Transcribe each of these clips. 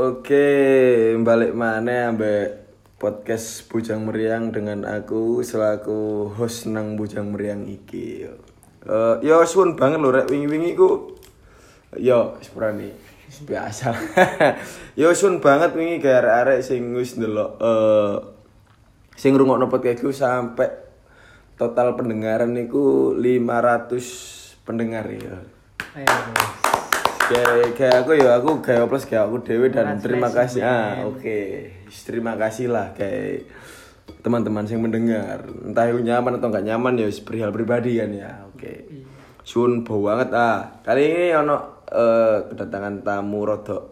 Oke, balik mana ambek podcast Bujang Meriang dengan aku selaku host nang Bujang Meriang iki. Eh yo suwun banget lho rek wingi-wingi ku yo sepurane biasa. yo suwun banget wingi kayak arek-arek sing wis ndelok eh sing ngrungokno podcastku sampai total pendengaran niku 500 pendengar ya. Ayo. Kayak kayak aku ya aku kayak plus kayak aku dewe dan terima kasih. Ah oke. Terima kasih lah kayak teman-teman yang mendengar. Entah itu nyaman atau nggak nyaman ya perihal pribadi kan ya oke. Sun bau banget. Ah kali ini ono eh, kedatangan tamu rodok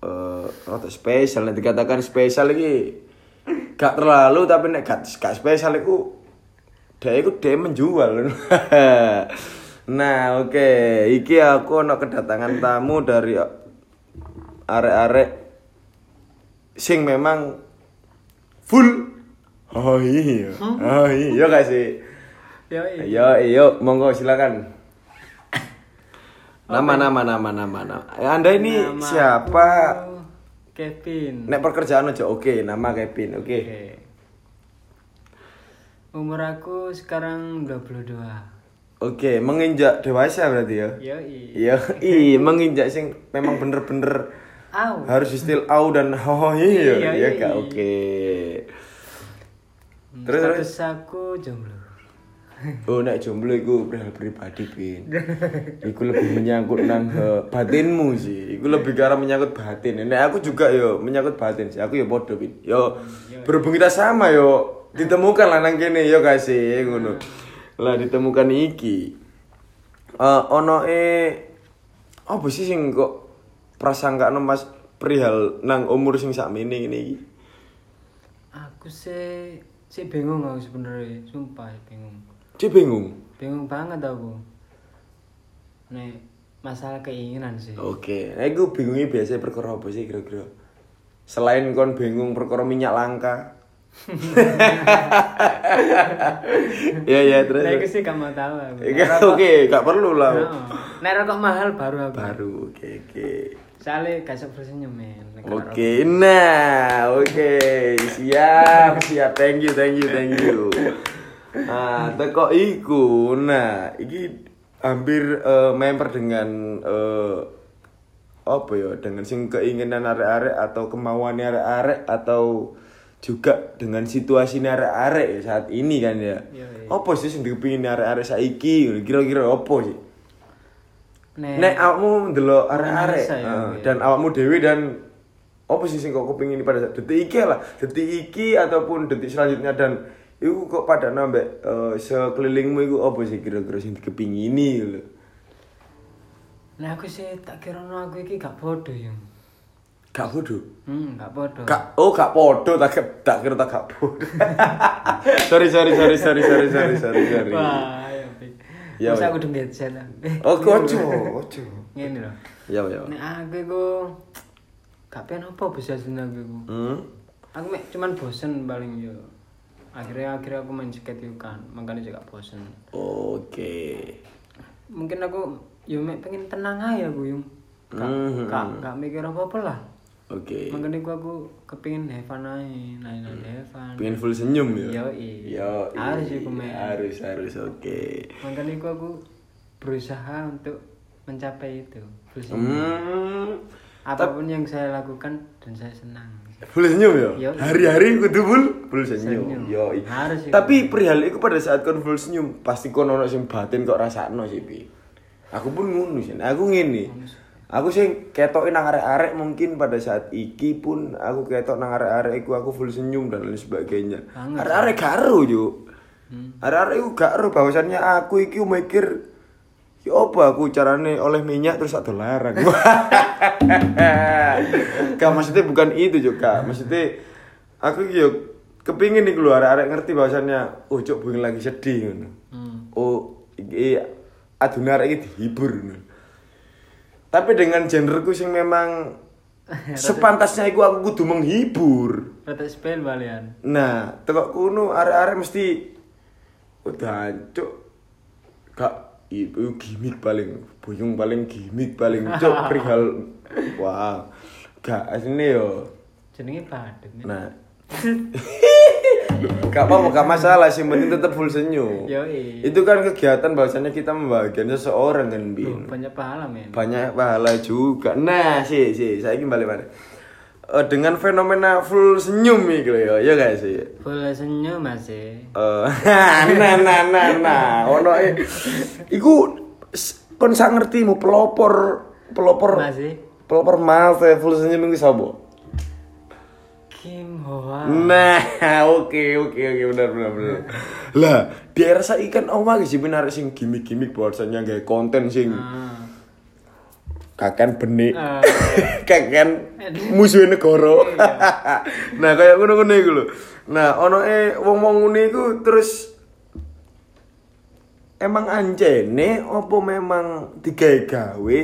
eh rodok spesial. Nek dikatakan spesial lagi gak terlalu tapi nek gak, gak spesial itu dia itu dia menjual nah oke. Iki aku ono kedatangan tamu dari arek-arek sing memang full. Oh iya. Oh iya gak sih. Yo, ayo ayo monggo silakan. Nama nama nama nama nama. Anda ini Nama siapa? Kevin. nek pekerjaan aja oke. Nama Kevin oke. Oke. Umur aku sekarang 22. Oke menginjak dewasa berarti ya Yo, Iya, i menginjak sing memang bener-bener Au. harus istilah au dan ho iya, Iya, iya iya, kak, iya. oke. Terus terus. Status aku jomblo. Oh, nek jomblo iku perihal pribadi, Bin. Iku lebih menyangkut nang eh, batinmu sih. Iku lebih arah menyangkut batin. Nek aku juga yo menyangkut batin sih. Aku yo podo, Bin. Yo berhubung kita sama yo ditemukan lah nang kene yo kasih ngono. Lah ditemukan iki. Eh ono e apa sih sing kok prasangka Mas perihal nang umur sing sakmene ngene iki? Aku sih sih bingung aku sebenarnya, sumpah bingung. Cek bingung. Bingung banget aku. Nih, masalah keinginan sih. Oke, nah iku bingungnya biasanya perkara apa sih kira-kira? Selain kon bingung perkara minyak langka. Ya ya terus. Nah, aku sih gak mau tahu Oke, gak perlu lah. Oh. Nek rokok mahal baru aku. Baru, oke oke. Soalnya gak sok men. Oke, nah, oke, siap, siap, thank you, thank you, thank you. Nah, teko iku, nah, iki hampir eh, member dengan eh, apa ya, dengan sing keinginan arek-arek atau kemauan arek-arek atau juga dengan situasi arek-arek ya saat ini kan ya. Iya, iya. Apa sih sing dipingin arek-arek saiki? Kira-kira apa sih? Nek, Nek awakmu ndelok arek-arek iya. dan awakmu dhewe dan apa sih sing kok kepingin pada saat detik iki lah, detik iki ataupun detik selanjutnya dan iku kok pada nambah eh, sekelilingmu iku apa sih kira-kira sing dikepingini lho. Nek aku sih tak kira aku iki gak bodoh ya. Gak bodoh, Hmm, gak podo. Gak, oh, gak podo tak tak kira tak gak podo. sorry, sorry, sorry, sorry, sorry, sorry, sorry, sorry. Wah, ya. bisa ya, ya. aku dengget lah, Oh, iya, ojo, ojo. Ngene lho. Ya, ya. Nek aku iku gak pengen apa bisa jeneng aku. Hmm. Aku mek cuman bosen paling yo. Akhirnya akhirnya aku main skate yo kan, makanya juga bosen. Oke. Okay. Mungkin aku yo mek pengen tenang aja aku yo. Kak, mm -hmm. hmm kak, hmm. gak mikir apa-apa lah. Oke. Makanya aku, aku kepingin have fun aja, have fun. Pengen full senyum ya. Yo. Harus iku, men. Harus harus oke. Makanya aku, aku berusaha untuk mencapai itu. Full senyum. Hmm. Apa pun yang saya lakukan dan saya senang. Full senyum ya? Hari-hari kudu full full senyum. Senyum. Yo. Harus iku. Tapi perihal iku pada saat kon full senyum pasti kon ono sing batin kok rasakno sih, Pi. Aku pun ngono sih. Aku ngene. Aku sing ketokin nang arek-arek mungkin pada saat iki pun aku ketok nang arek-arek iku aku full senyum dan lain sebagainya. Arek-arek garo yo. Hmm. Arek-arek iku gak ero bahwasannya aku iki mikir Ya apa aku carane oleh minyak terus atau larang. Gak maksudnya bukan itu juga. Maksudnya aku yo kepingin nih keluar arek ngerti bahwasannya oh cok lagi sedih ngono. Hmm. Oh iki aduna arek iki dihibur ngono. Tapi dengan genreku sing memang sepantasnya iku aku kudu menghibur. Rata spell balian. Nah, tekok kuno arek-arek mesti udah cuk gak itu gimmick paling buyung paling gimmick paling cuk perihal wah Gak asline yo. Jenenge badut. Nah. gak apa-apa, gak masalah sih, penting tetap full senyum. Yoi. Itu kan kegiatan bahasanya kita membahagiakan seseorang kan, Loh, Bin. banyak pahala men. Banyak pahala juga. Nah, sih, sih, saya ingin balik balik. Eh, dengan fenomena full senyum lho ya, ya gak sih? Full senyum masih. Eh, nah nah nah nah ono e iku kon sak ngertimu pelopor pelopor Masih. pelopor mas e, full senyum iku sapa? Nah, oke oke oke benar benar benar. Lah, di saiki kan omah sih benar sing gimmick-gimmick bahwasanya gawe konten sing Ah. kakan benik. Ah. kakan musuh negara. nah, kayak ngono-ngono iku lho. Nah, ono e wong-wong ngene iku terus emang anjene apa memang digawe-gawe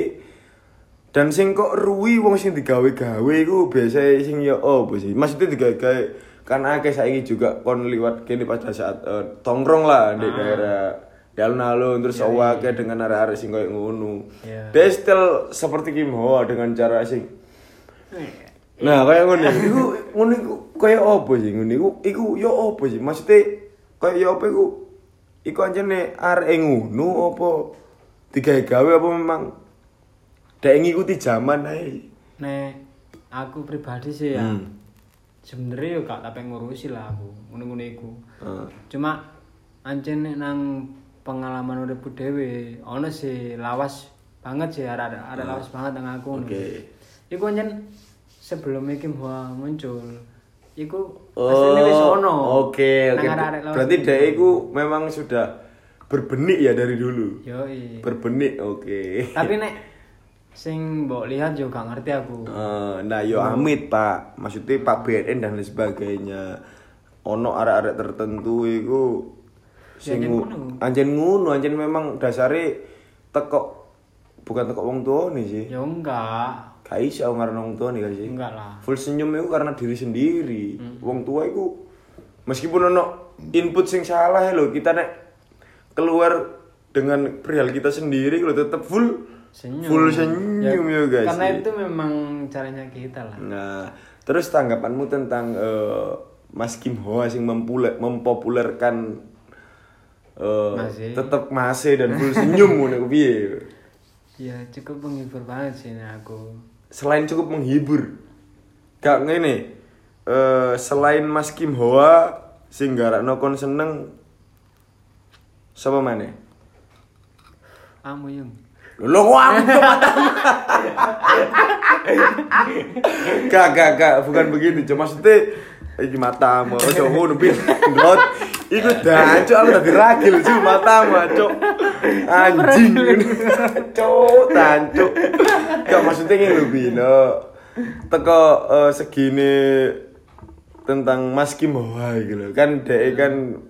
dan sing kok ruwi wong sing digawe-gawe iku biasa sing ya opo sih? Maksudnya digawe-gawe kan akeh saiki juga kon liwat kene pada saat eh, tongkrong lah di daerah di alun-alun terus awake dengan arek-arek sing koyo ngono. Iya. Dia still seperti Kim Hoa dengan cara sing. Nah, kayak ngono. Iku ngono iku kaya apa sih? Ngono iku iku ya apa sih? Maksudnya kaya ya apa iku? Iku anjene arek ngono apa? Digawe-gawe apa memang dek ngikuti zaman ae. Nek aku pribadi sih ya. Hmm. Sebenarnya yo gak tapi ngurusi lah aku. Ngono-ngono iku. Cuma ancen nang pengalaman uripku dhewe ono sih lawas banget sih ada ada, ada lawas banget nang aku. Oke. Iku ancen sebelum Hoa muncul iku Oh, wis ono. Oke, oke. Berarti dek iku memang sudah berbenik ya dari dulu. Yoi. Berbenik, oke. Tapi nek sing mbok lihat juga gak ngerti aku. Eh, nah yo amit pak maksudnya pak BNN dan lain sebagainya ono arek-arek tertentu iku sing anjen ngono. anjen memang dasare teko bukan teko wong tua nih sih Ya enggak. gak iso karena wong tua nih gak sih Enggak lah. full senyum itu karena diri sendiri wong tua itu meskipun ono input sing salah lho kita nek keluar dengan perihal kita sendiri lo tetap full Senyum. full senyum ya, guys Karena itu memang caranya kita lah. Nah, terus tanggapanmu tentang eh, Mas Kim Ho sing mempule- mempopulerkan eh, Masih. tetap masih dan full senyum ngono ku piye? Ya cukup menghibur banget sih ini aku. Selain cukup menghibur. Gak ngene. Eh, selain Mas Kim Hoa sing garakno kon seneng Sapa maneh? Amu yung. Lo tuh matamu? Gak, gak, gak, bukan begitu. Cuma maksudnya iki matamu, ojo ngono pin. Ndot. Iku dancuk aku tadi ragil sih matamu, cok. Anjing. Cok, dancuk. Gak maksudnya ngene lho, Bino. Teko eh, segini tentang Mas Kim Hoa iki lho. Kan dhek kan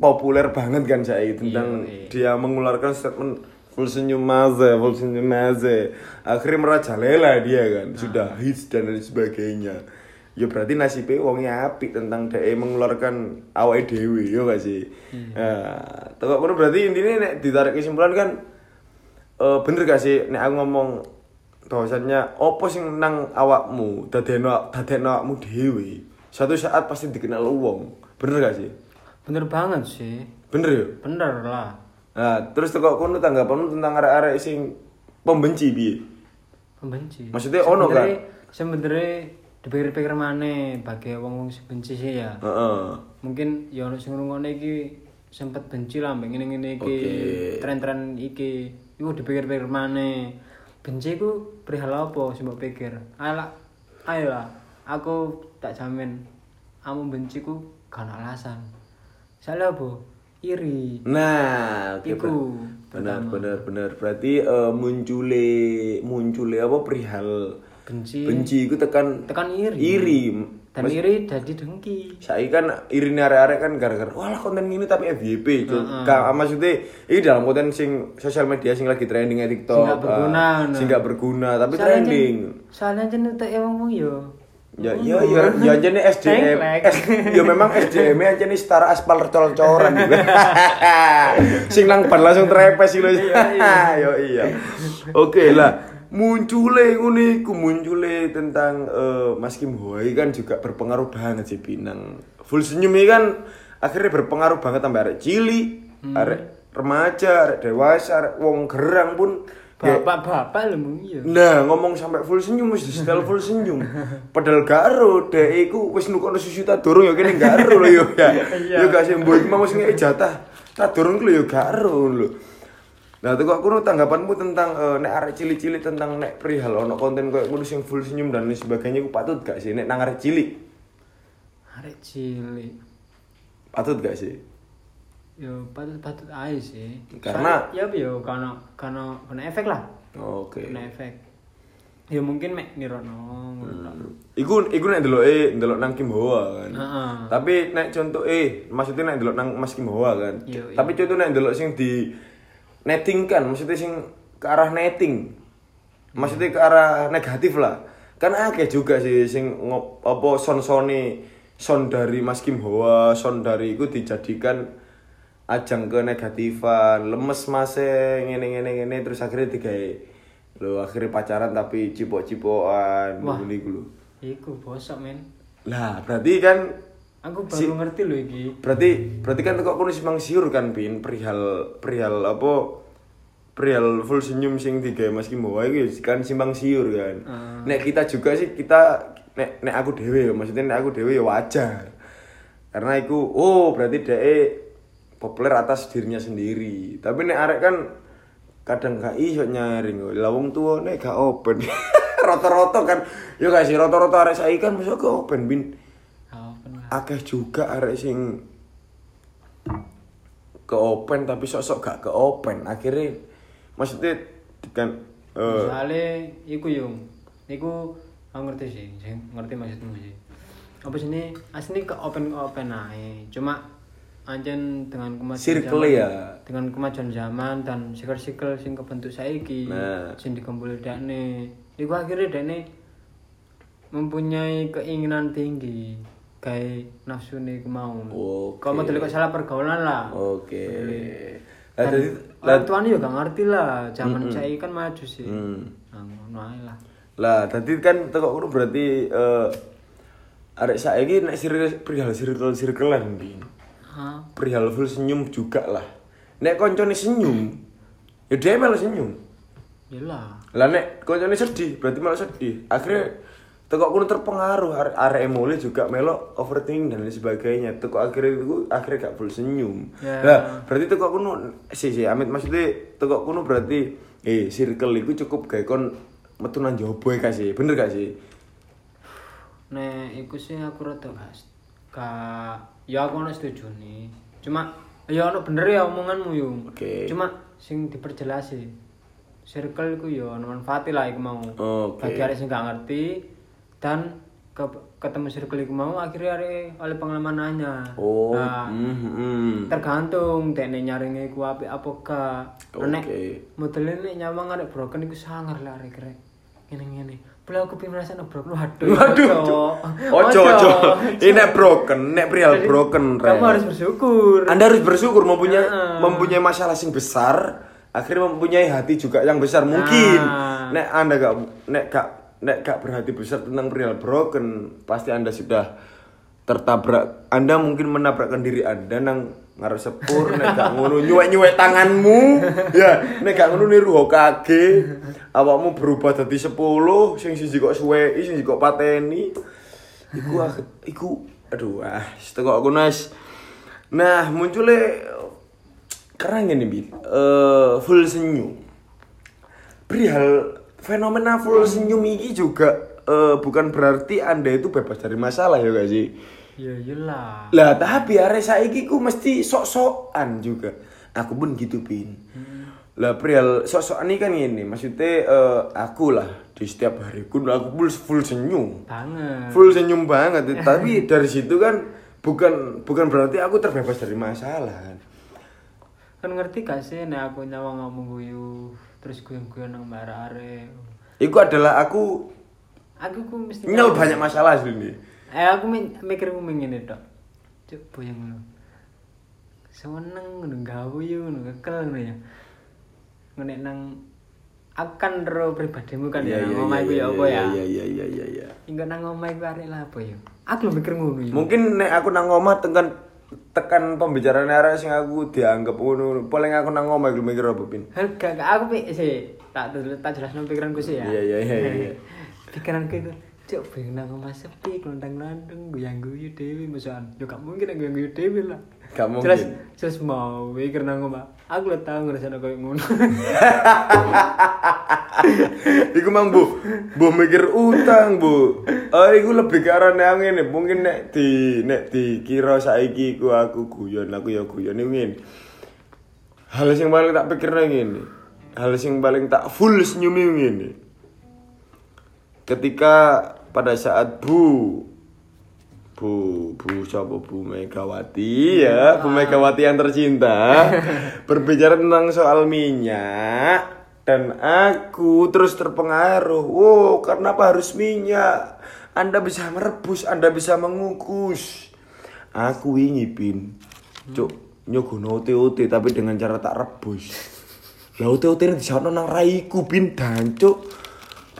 populer banget kan saya tentang Iya, iya. dia mengeluarkan statement full senyum maze, full senyum maze. Akhirnya merajalela dia kan, sudah hits dan lain sebagainya. Ya berarti nasibnya wongnya apik tentang dia mengeluarkan awake dhewe, ya gak sih? Nah, tengok ngono berarti intinya nek ditarik kesimpulan kan eh bener gak sih nek aku ngomong bahwasannya opo sing nang awakmu dadekno dadekno awakmu dhewe suatu saat pasti dikenal wong bener gak sih Bener banget sih. bener ya Bener lah. Nah, terus teko kono tanggapanmu tentang arek-arek sing pembenci piye? Pembenci. Maksudnya ono kan? Sebenarnya- Sebenarnya dipikir-pikir mana bagi wong wong sing benci sih ya. Heeh. Mungkin ya ono sing ngrungokne iki sempet benci lah mbek ngene-ngene iki. Oke. Tren-tren iki. Iku dipikir-pikir mana. Benci ku perihal apa sing mbok pikir? Ayolah, ayolah. Aku tak jamin kamu benci ku gak ono alasan. Salah apa? Iri. Nah, oke. Iku ber- benar benar benar. Berarti eh, muncule muncule apa perihal benci. benci iku tekan Tekan iri. iri. Dan iri jadi dengki. Saya kan iri arek-arek kan gara-gara walah konten ini tapi FYP. Cuk. Gak maksudnya ini dalam konten sing sosial media sing lagi trending di TikTok. Sing gak berguna, ah, nah. sing gak berguna tapi Soalnya trending. jen- Soalnya jen untuk emang yo. Ya iya iya ya aja nih SDM. S- ya memang SDM aja nih setara aspal col-coran gitu. Sing nang ban langsung trepes lo. Yo iya. Oke lah. muncule ngono iku muncule tentang eh, Mas Kim Hoi kan juga berpengaruh banget sih Pinang. Full senyum ini kan akhirnya berpengaruh banget sampai arek cili, arek remaja, arek dewasa, arek wong gerang pun Bapak-bapak lho mung iya. Nah, ngomong sampai full senyum wis setel full senyum. Padahal garo dek iku wis nukono susu ta durung ya kene garo lho ya. Yo gak sih mbok mau ngeki jatah. Ta durung ku yo garo lho. Nah, tuh aku nu tanggapanmu tentang eh, nek arek cilik-cilik tentang nek perihal ono konten koyo ngono sing full senyum dan lain sebagainya ku patut gak sih nek nang arek cilik? Arek cilik. Patut gak sih? Yo patut-patut aja sih. Karena- Soalnya- ya yo karena karena kena efek lah. Oke. Kena efek. Ya mungkin mek nirono tok. Iku iku nek ndeloke ndelok nang Kim Hoa kan. Heeh. Tapi nek contoh eh maksudnya nek ndelok nang Mas Kim Hoa kan. Iya, iya. Tapi contoh nek ndelok sing di netting kan, maksudnya sing ke arah netting. Maksudnya ke arah negatif lah. Kan akeh juga sih sing ngop, apa son-sone son dari Mas Kim Hoa, son dari iku dijadikan ajang ke negatifan, lemes mase ngene ngene ngene terus akhirnya digawe lo akhirnya pacaran tapi cipok-cipokan Wah. ngene iku lho. Iku bosok men. Lah, berarti kan Aku baru Si- ngerti lho iki. berarti berarti kan kok kudu simpang siur kan pin perihal perihal apa perihal full senyum sing digawe Mas Kim Hoa iki kan simpang siur kan. Hmm. Nek kita juga sih kita nek nek aku dhewe ya maksudnya nek aku dhewe ya wajar. Karena iku oh berarti dhek populer atas dirinya sendiri. Tapi nek arek kan kadang gak iso nyaring lah wong tuwa nek gak open. Rata-rata kan yo gak sih rata-rata arek saiki kan mesti gak open bin akeh juga arek sing ke open tapi sosok gak ke open akhirnya maksudnya kan eh Soale iku yo. Iku aku ngerti sih, ngerti maksudmu sih. Apa sih ini asli ke open open ae. Cuma anjen dengan kemajuan Circle zaman- ya. dengan kemajuan zaman dan circle-circle sing kebentuk saiki Nah. sing dikumpul dakne iku akhirnya dakne mempunyai keinginan tinggi kayak nafsu nih mau Oke. kalau mau kok salah pergaulan lah oke lah Dan jadi orang tuanya juga ngerti lah zaman saya kan maju sih Hmm. nah lah lah tadi kan tekok berarti eh arek saiki nek circle perihal circle circlean bin? Perihal full senyum juga lah. Nek koncone senyum ya dia malah senyum. Yalah. lah nek koncone sedih berarti malah sedih. Akhirnya tekok kuno terpengaruh arek arek emole juga melo overthinking dan lain sebagainya. Tekok akhirnya itu akhirnya gak full senyum. Ya. lah berarti tekok kuno si si amit maksudnya tekok kuno berarti eh circle itu cukup kayak kon metu nang jobo ya kasih bener gak sih? Nek iku sih aku rada gak ya aku ono setuju nih. Cuma ya ono bener ya omonganmu yo. Oke. Cuma sing diperjelas sih. Circle iku ya ono manfaate lah iku mau. Oke. Bagi arek sing gak ngerti dan ke- ketemu circle iku mau akhirnya arek oleh pengalaman nanya. oh Nah, hmm. tergantung teknik nyaringe iku apik apa gak. Nek Oke. modele nek nyawang arek broken iku sangar lah arek rek. Ngene-ngene. Bila aku pengen rasanya broken, waduh. Waduh, Cok. ojo ojo. Ini nek broken, nek Jadi, broken, Kamu harus bersyukur. Anda harus bersyukur mempunyai mempunyai masalah yang besar, akhirnya mempunyai hati juga yang besar mungkin. Nah. Nek Anda gak nek gak nek gak berhati besar tentang perihal broken, pasti Anda sudah tertabrak. Anda mungkin menabrakkan diri Anda nang ngarep sepur nek gak ngono nyuwek-nyuwek tanganmu. ya, nek gak ngono niru Hokage. Awakmu berubah dadi 10, sing siji kok suweki, sing kok pateni. Iku ak- iku aduh ah kok aku nas. Nah, munculnya keren gini bil Eh, full senyum perihal fenomena full senyum ini juga eh, bukan berarti anda itu bebas dari masalah ya gak sih Ya iyalah. lah tapi arek saiki ku mesti sok-sokan juga. Aku pun gitu pin lah perihal sok-sokan ini kan ini maksudnya eh, aku lah di setiap hariku aku full full senyum. Banget. full senyum banget. Tapi dari situ kan bukan bukan berarti aku terbebas dari masalah. Kan ngerti gak sih nek aku nyawang ngomong guyu terus guyon-guyon nang mbak arek. itu adalah aku Aku ku mesti nyel banyak masalah sih ini Eh aku mi- mikir ngene tok. Cuk boyong ngono. Seneng ngono gawe yo ngono kekel ngono ya. Ngene nang aku kan ro pribadimu kan Iya, ya iya, nang omah iku iya, ya apa iya, ya Iya iya iya iya iya. Enggak nang omah iku arek lah apa ya aku mikir ngono ya Mungkin nek aku nang omah tekan tekan pembicaraan arek sing aku dianggap ngono. Paling aku nang omah iku mikir apa pin. Gak gak, aku pi sih tak tak jelasno pikiranku sih ya Iya iya iya iya. pikiranku itu cok pengen nang omah sepi kelontang-lantung guyang-guyu dewi misalnya yo gak mungkin nang guyang-guyu dewi lah Gak mungkin. jelas jelas mau mikir nang omah aku lo tau ngerasa koyo ngono Iku mang Bu, Bu mikir utang, Bu. Oh, iku lebih ke arah nang ngene. Mungkin nek di nek dikira saiki iku aku guyon, aku ya guyon iku ngene. Hal sing paling tak pikir nang ngene. Hal sing paling tak full senyum iku ngene. Ketika pada saat Bu Bu, Bu siapa Bu Megawati ya, Bu Megawati yang tercinta berbicara tentang soal minyak dan aku terus terpengaruh. Wow, kenapa harus minyak? Anda bisa merebus, Anda bisa mengukus. Aku ingin pin, cuk nyogono OT-OT tapi dengan cara tak rebus. Lah OT-OT ini disono nang raiku pin dan cuk.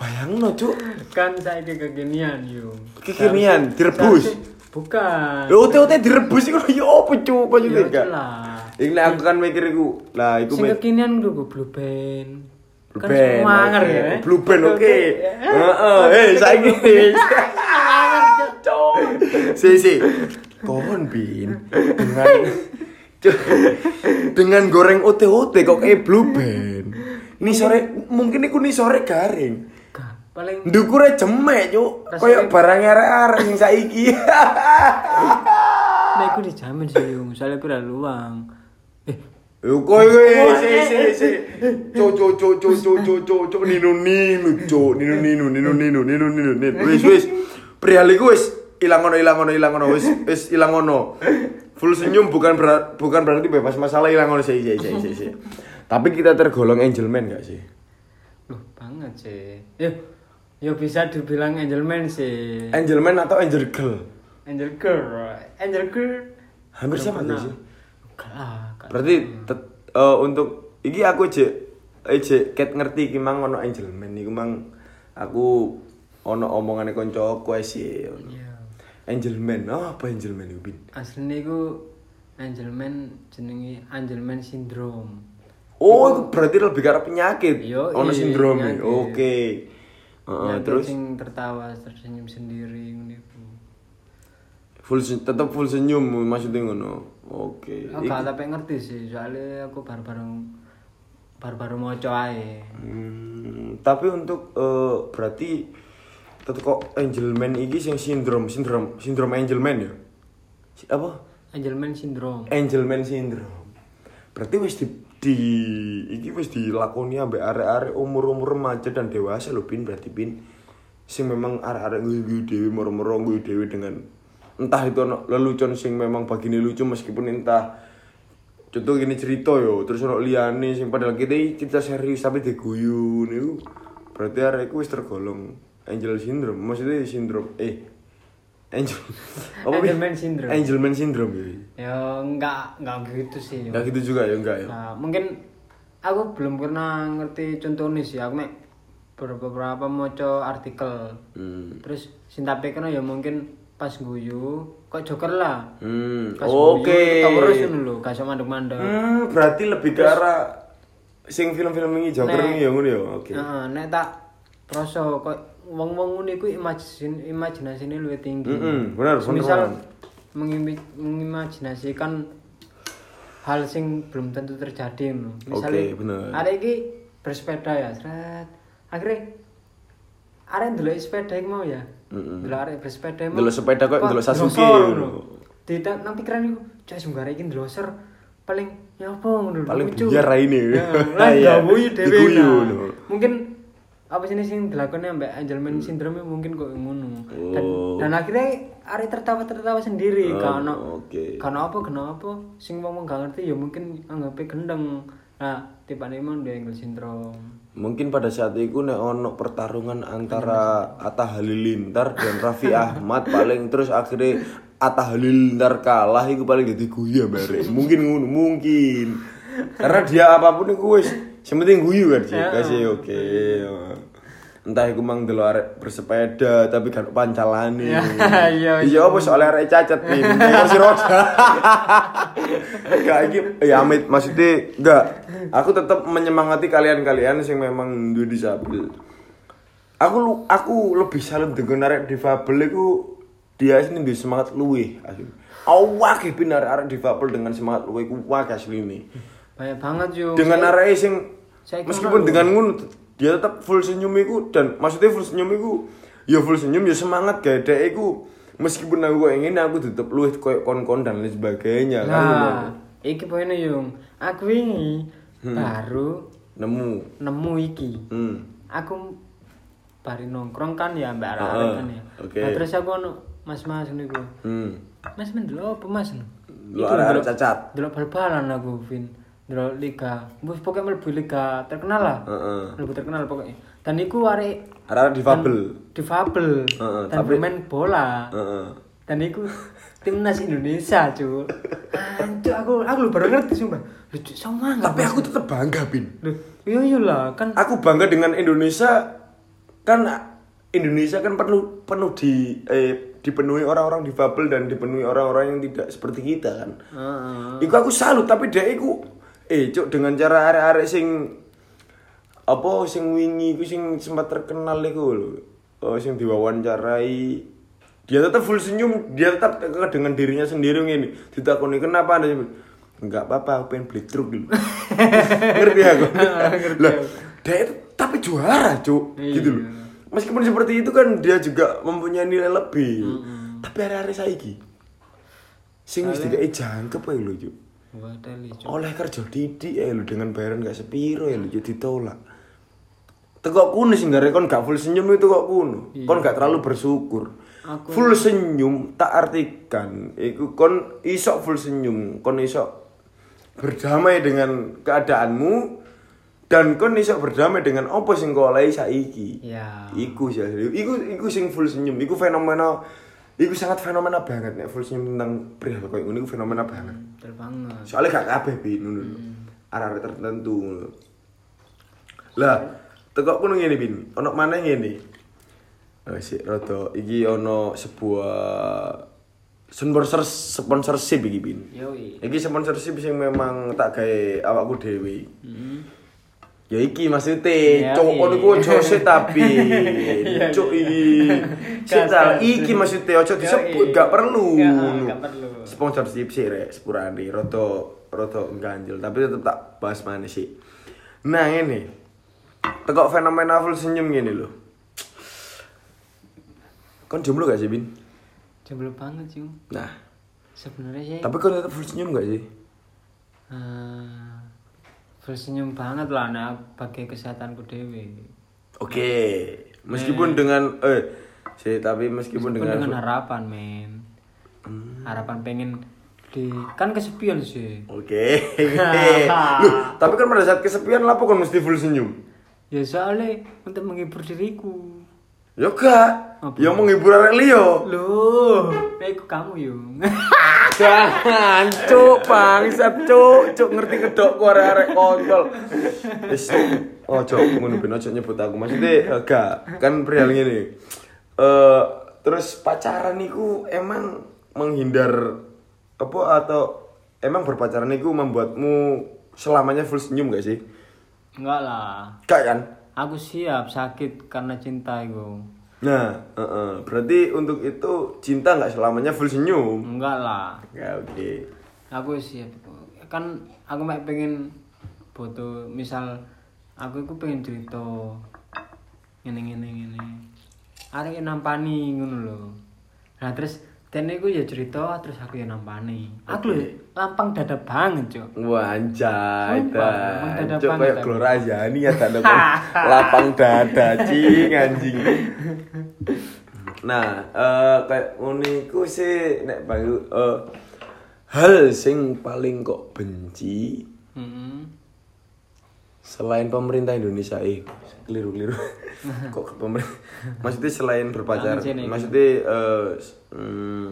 Bayangno cuk. kan saya kekinian yo Kekinian, direbus? bukan Lho OT-OT direbus iku ya apa cuk Yo, maksudnya gak? jelas. Iki nek aku kan mikir iku. Lah iku sing kekinian lho blue band Blue kan Band, semangar oke. ya Blue Band oke. Heeh, eh saiki. Cuk. Si si. Pohon bin dengan dengan goreng ote-ote kok kayak Blue Band. Ini sore mungkin iku nih sore garing. Paling Ndukure jemek, Cuk. Kayak barang arek-arek sing saiki. Nah, aku dijamin sih, Yung. soalnya aku udah luang. Eh, Yo kowe kowe si si si. Cuk cuk cuk cuk cuk cuk cuk cuk ninu ninu cuk ninu ninu ninu ninu ninu ninu ninu. Wis wis. Perihal iku wis ilang ngono ilang ngono ilang ngono wis wis ilang ngono. Full senyum bukan ber- bukan berarti bebas masalah ilang ngono sih sih sih sih. Tapi kita tergolong angelman gak sih? loh, banget sih. Yo, yo bisa dibilang angel man sih. Angelman atau angel girl? Angel girl, angel girl. Hampir sama sih? Enggak lah. Berarti tet- eh, untuk iki aku aja aja ket ngerti iki mang ono angelman iku mang aku ono omongane kancaku ae sih. Iya. Angelman, oh, apa Angelman itu bin? Aslinya iku angel man jenenge angel man syndrome. Oh, itu berarti lebih arah penyakit. Yo, ono iya, sindrom. penyakit. Heeh, Penyakit terus sing tertawa tersenyum sendiri iku. full sen- tetap full senyum maksudnya ngono. Oke. Aku gak tapi ngerti sih, soalnya aku baru-baru baru-baru maca ae. Hmm, tapi untuk eh, berarti tetep kok Angelman iki sing sindrom, sindrom, sindrom Angelman ya? Apa? Angel man syndrome. Angelman syndrome. Berarti wis di, di iki wis dilakoni ambek arek-arek umur-umur remaja dan dewasa lho Bin berarti Bin. Sing memang arek-arek guyu dhewe moro-moro guyu dhewe dengan entah itu ono lelucon sing memang bagine lucu meskipun entah. Contoh gini cerita yo terus ono liyane sing padahal kita cerita serius tapi diguyu niku. Berarti arek wis tergolong angel syndrome. Maksudnya sindrom eh angel? Angelman syndrome. Angelman syndrome ya Ya enggak enggak gitu sih. Enggak gitu juga ya enggak ya. Nah, mungkin aku belum pernah ngerti contohnya sih. Aku mek beberapa maca artikel. Hmm. Terus sing tak pikirno ya mungkin pas guyu kok joker lah. Hmm. Pas Oke. guyu terus lho, gak iso mandek-mandek. Hmm, berarti lebih ke arah sing film-film ini Joker ini ya ngono ya. Oke. Heeh, nek tak proso kok wong-wong ngono iku imajin imajinasine luwih tinggi. Mm-mm, bener, bener Misal mengimi- mengimajinasikan hal sing belum tentu terjadi. Misale Oke, bener. ada iki bersepeda ya, seret. Akhirnya arek ndelok sepeda iku mau ya. Mm-mm. Ndelok arek bersepeda mau. Ndelok sepeda kok ndelok Sasuke ta- nang pikiran iku, cek sunggara iki ndlosor paling ya apa ngono Paling lucu. buyar raine. Ya, dhewe. nah. Mungkin apa sih sing dilakoni ambek Angelman syndrome mungkin kok ngono. Dan, Oh. dan akhirnya arek tertawa-tertawa sendiri Oh, karena oke. karena apa kenapa sing wong gak ngerti ya mungkin anggape gendeng. Nah, tipane emang dia Angelman syndrome. Mungkin pada saat itu nek ono pertarungan antara Atta Halilintar dan Raffi Ahmad paling terus akhirnya Atta Halilintar kalah itu paling jadi guya bare. Mungkin ngono, mungkin. Karena dia apa pun itu wis Yang penting guyu kan sih. Ya. Kasih oke. Entah iku mang delok arek bersepeda tapi kan pancalane. Ya, iya, Iya apa soalnya arek cacat nih, kursi roda. Gak iki ya Amit maksudnya enggak. Aku tetap menyemangati kalian-kalian yang memang duwe disabel. Aku aku lebih salut dengan arek difabel iku dia ini duwe semangat luwih asli. Awak bin arek-arek difabel dengan semangat luwih ku wak asli ini. Banyak banget yo. Dengan arek sing saya meskipun dengan ngono dia tetap full senyum iku dan maksudnya full senyum iku ya full senyum ya semangat gak ada iku meskipun aku ingin aku tetap luwih koyo kon-kon dan lain sebagainya kan. Nah, iki poinnya yung. Aku ini Hmm. baru nemu nemu iki. hmm. Aku bari nongkrong kan ya mbak Heeh, arek kan ya. oke. Nah, terus aku ono mas-mas niku. hmm. Mas men delok apa mas? Delok arek-arek cacat. Delok bal-balan aku Vin. Delok liga. Wis pokoknya mlebu liga terkenal lah. Heeh. Mlebu terkenal pokoknya. Dan iku arek arek difabel difabel Heeh, dan tapi- bermain bola. Heeh. Dan iku timnas Indonesia, Cuk. Anjuk aku aku baru ngerti sumpah. Lucu sama tapi aku tetap bangga bin Loh, iya iya lah kan aku bangga dengan Indonesia kan Indonesia kan penuh penuh di eh, dipenuhi orang-orang difabel dan dipenuhi orang-orang yang tidak seperti kita kan Heeh. Iku aku salut tapi dia iku eh cuk dengan cara arek-arek sing apa sing wingi iku sing sempat terkenal iku lho. Oh sing diwawancarai dia tetap full senyum, dia tetap dengan dirinya sendiri ngene. Ditakoni kenapa Anda Enggak apa-apa, aku pengen beli truk dulu. Ngerti aku. Lah, dia itu tapi juara, Cuk. Iya. Gitu loh. Meskipun seperti itu kan dia juga mempunyai nilai lebih. Tapi arek-arek saiki sing wis dikai jangkep ae lho, Cuk. Oleh kerja didik ya lu dengan bayaran gak sepiro ya lu jadi ditolak. Tekok kuno sih nggak kon gak full senyum itu kok kuno. Kon gak terlalu bersyukur. Aku- full senyum tak artikan. Iku kon isok full senyum kon isok berdamai dengan keadaanmu dan kon isok berdamai dengan apa sing kau oleh saiki. Ya. iku sih iku iku sing full senyum. Iku fenomena iku sangat fenomena banget nek full tentang perihal koyo ngono iku fenomena banget banget. soalnya gak kabeh bin ngono lho arah-arah tertentu ngono lah tekok kuno ngene bin ono mana ngene Oh, sik rada iki ono sebuah sponsor sponsorship iki bin Yoi. iki sponsorship sing memang tak gawe awakku dhewe Hmm. Ya iki maksudnya, Ya, iya. ono ku ojo sik tapi. Iya, iya. iki. Sik Gas, tal, gas. iki maksudnya ojo disebut iya. gak perlu. Ya, ngono. gak perlu. Sponsorship sih rek sepurane rada rada ganjel tapi tetep tak bahas mana sih. Nah ini tekok fenomena full senyum gini loh. Kon jomblo gak sih bin? Jomblo banget, Cuk. Nah, Sebenarnya sih tapi kon tetep full senyum gak sih? eh, full senyum banget lah nah bagi kesehatanku dewe. Oke, meskipun dengan eh sih tapi meskipun, Meskipun dengan, dengan harapan, men. Harapan pengen di kan kesepian sih. Oke. Loh, tapi kan pada saat kesepian lah kan mesti full senyum. Ya soalnya untuk menghibur diriku. Ya gak. Apa? Ya menghibur arek liya. Loh, aku kamu yung. Jangan, cuk, bangsat, cuk, cuk ngerti kedok ku arek-arek kontol. Wis ojo ngono ben ojo nyebut aku. Maksudnya gak, kan perihal ngene. Eh terus pacaran niku emang menghindar apa atau emang berpacaran niku membuatmu selamanya full senyum gak sih? Enggak lah. Gak kan? Aku siap sakit karena cinta itu. Nah, eh, eh, berarti untuk itu cinta nggak selamanya full senyum. Enggak lah. Ya oke. Aku siap. Kan aku mek pengen foto misal aku itu pengen cerita ngene ngene ngene. Arek nampani ngono lho. Nah terus Dene iku ya cerita terus aku ya nampani. Aku lho lampang dada banget, Cuk. Wah anjay, dada Cuk kayak aku. Glora Azani ya tanda lapang dada cing anjing. Nah, eh kayak uniku sih nek bayu eh hal sing paling kok benci Heeh. Selain pemerintah Indonesia eh keliru keliru kok pemerintah maksudnya selain sini. maksudnya eh, s- hmm,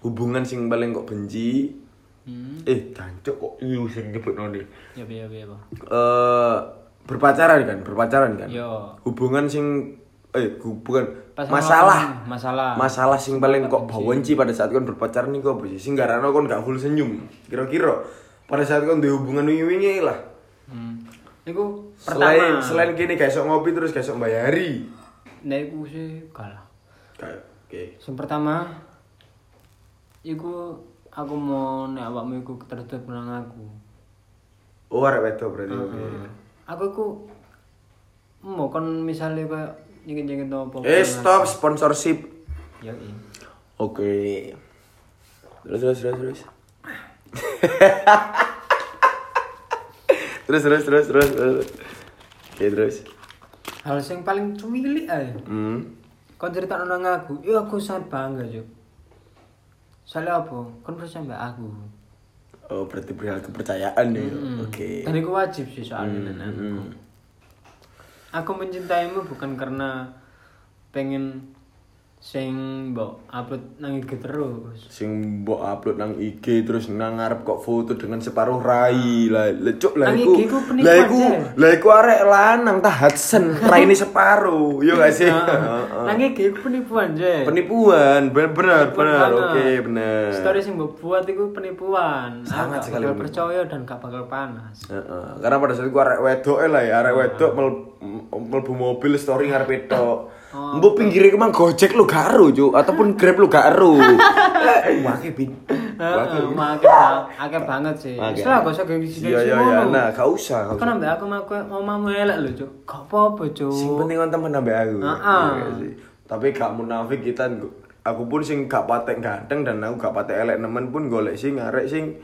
hubungan sing paling kok benci Hmm. Eh, jancuk kok iya sing nyebutno nih. Ya piye, Pak. Eh berpacaran kan, berpacaran kan. Yo. Hubungan sing eh hubungan Pas masalah masalah. masalah sing paling kok bawenci pada saat kon berpacaran iku apa sih? Sing garano kon gak full senyum. Kira-kira pada saat kon duwe hubungan wingi-wingi lah. Hmm. Iku Selain pertama. selain gini sok ngopi terus kayak sok bayari. Nah, iku sih kalah. Kayak oke. Yang pertama iku aku mau nek awakmu iku tertutup nang aku. Oh, arek wedok berarti. oke. Heeh. Aku iku mau kon misalnya kayak nyengit-nyengit apa. Eh, stop sponsorship. Ya iya. Oke. Terus terus terus terus. terus terus terus terus terus. Oke terus. Hal yang paling cumilik aja. Hmm. Kon cerita nang aku, iya aku sangat bangga, Juk. Soalnya apa? Kon percaya mbak aku. Oh berarti perihal kepercayaan ya. Hmm. Oke. Dan itu wajib sih soalnya Hmm, aku. hmm. Aku mencintaimu bukan karena pengen sing mbok upload nang IG terus. Sing mbok upload nang IG terus nang ngarep kok foto dengan separuh rai lah. Lecuk lah Nang iku. Lah iku, lah iku arek lanang ta Hudson, raine separuh. Yo gak sih? Nang IG ku penipuan je. Penipuan, bener bener, bener. Oke, bener. Story sing mbok buat itu penipuan. Sangat sekali percaya dan gak bakal panas. Heeh. Karena pada saat itu arek wedok lah ya, arek wedok mel- mlebu mobil story ngarepe tok. Oh. Mbok pinggire emang Gojek lu gak ero, Cuk, ataupun Grab lu gak ero. Wake bin. Ba- akeh banget sih. Oke. Setelah gak usah gengsi Iya iya iya, nah gak usah. Kan ambek aku mau omamu elek lho, Cuk. Gak apa-apa, Cuk. Sing penting kon temen ambek aku. Heeh. Iya sih. Tapi gak munafik kita aku pun sing gak patek ganteng dan aku gak patek elek nemen pun golek sing arek sing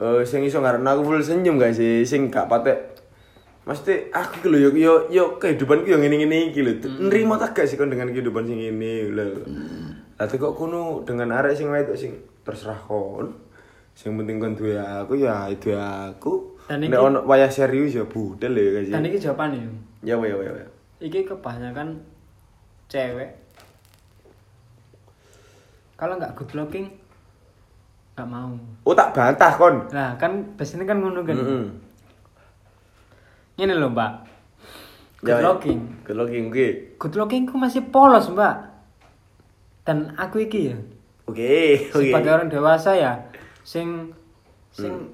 eh sing iso ngarepno aku full senyum gak sih sing gak patek Mesti aku lho yo yo yo kehidupanku yo ngene-ngene iki lho. Nrimo tak gak sih kon dengan kehidupan sing ini lho. Lah kok kono dengan arek sing wedok sing terserah kon. Sing penting kon duwe aku ya duwe aku. Dan Nek ono wayah serius ya budel ya guys. Dan iki jawabannya. Ya ya ya ya. Iki kebanyakan cewek kalau nggak good looking nggak mau. Oh tak bantah kon. Nah kan biasanya kan ngono kan. Heeh. Ini loh mbak. Good Ya, looking. Good looking oke. Good looking ku masih polos mbak. Dan aku iki ya Oke, oke. sebagai orang dewasa ya sing sing Hmm.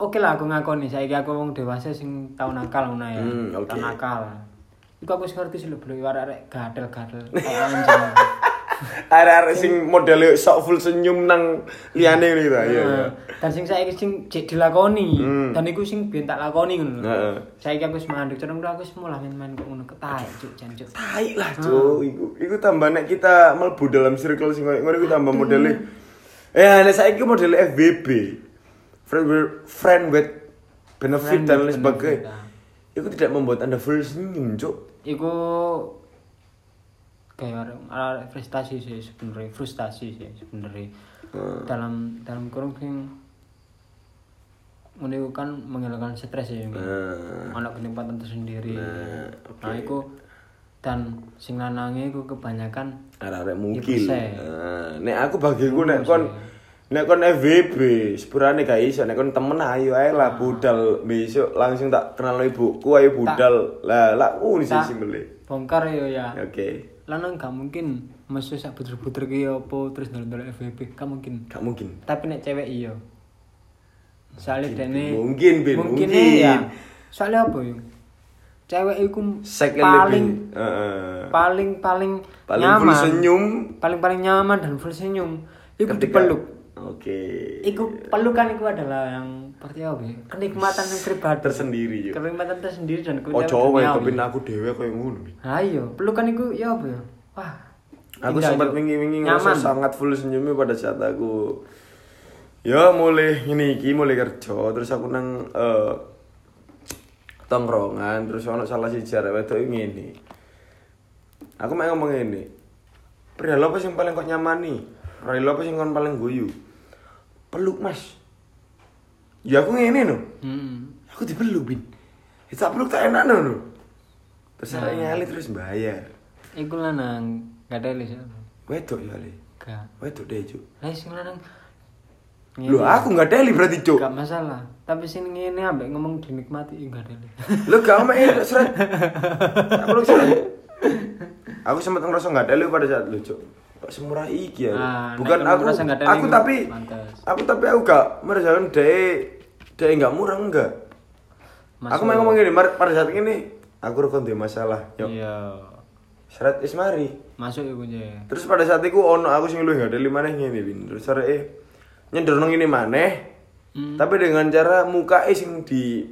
oke lah aku ngakoni saiki aku wong dewasa sing tau nakal ngono ya Hmm, oke. tau nakal iku aku wis ngerti sih lho beli arek gadel-gadel kayak anjing Arek-arek sing modele sok full senyum nang liyane gitu ya. Iya. Nah, dan sing saiki sing cek dilakoni Hmm. dan iku sing biyen tak lakoni ngono Heeh. saiki aku wis mandek cereng aku wis mulai main-main kok ngono ketae cuk jan cuk Tai lah, Cuk. Iku iku tambah nek kita mlebu dalam circle sing ngono iku tambah modele Eh, nek saiki modele FBB. Friend with, friend with benefit Friend dan lain sebagainya. ah. Itu tidak membuat Anda full senyum, Cuk. iku kayak arek frustasi sih sebenarnya frustasi sih sebenarnya Hmm. dalam dalam kurung sing ngono iku kan menghilangkan stres ya Nah. anak kenikmatan tersendiri Nah, nah iku dan sing lanange iku kebanyakan arek-arek mungkin. persen. Nah, nek aku bagiku nek kon nek kon FWB, sepurane gak iso nek kon temen ayo ae lah budal besok langsung tak kenal ibuku ayo budal. Lah lah sih Tak. simpele. bongkar ya ya Oke. Lanang gak mungkin mesti sak puter-puter ki apa terus ndelok FVP gak mungkin Gak mungkin. tapi nek cewek iya soalnya dene Mungkin, Bin, mungkin mungkin. ya soalnya apa ya cewek iku Sekali paling lebih. Paling paling Paling nyaman full senyum. paling paling nyaman dan full senyum iku ketika- dipeluk Oke. iku pelukan iku adalah yang seperti apa ya kenikmatan yang pribadi tersendiri yo. kenikmatan tersendiri dan Oh coba duniawi. tapi aku dhewe koyo ngono. Bin. ayo pelukan iku ya apa ya wah Aku indah, sempat wingi-wingi ngerasa sangat full senyumnya pada saat aku ya mulai ini iki mulai kerja terus aku nang eh, tongkrongan terus ono salah si arek wedok ngene. Aku mau ngomong ini. Perihal apa sing paling kok nyamani? Perihal apa sing kon paling guyu? Peluk, Mas. Ya aku ngene no. Hmm. Aku Bin. Ya tak peluk tak enak no. Terus Nah. nyali terus bayar. iku lanang gak ada siapa Wedok ya, Le. gak Wedok deh, Cuk. lah sing lanang Lho aku nggak deli berarti cuk. Gak masalah. Tapi sing ngene ambek ngomong dinikmati enggak ada. Lho gak mau ini seret. Aku lu seret. Aku sempat ngerasa nggak deli pada saat lu cuk. Kok semurah iki ya? Ah, Bukan aku. Aku tapi pantes. aku tapi aku gak merasakan deh deh nggak murah enggak. Aku mau ngomong gini, pada saat ini aku rekon di masalah. Yuk, Iya. seret ismari. Masuk je. Terus pada saat itu ono aku sing luwih nggak deli maneh ngene Bin. Terus sore nyender nang ini maneh. Hmm. Tapi dengan cara muka sing di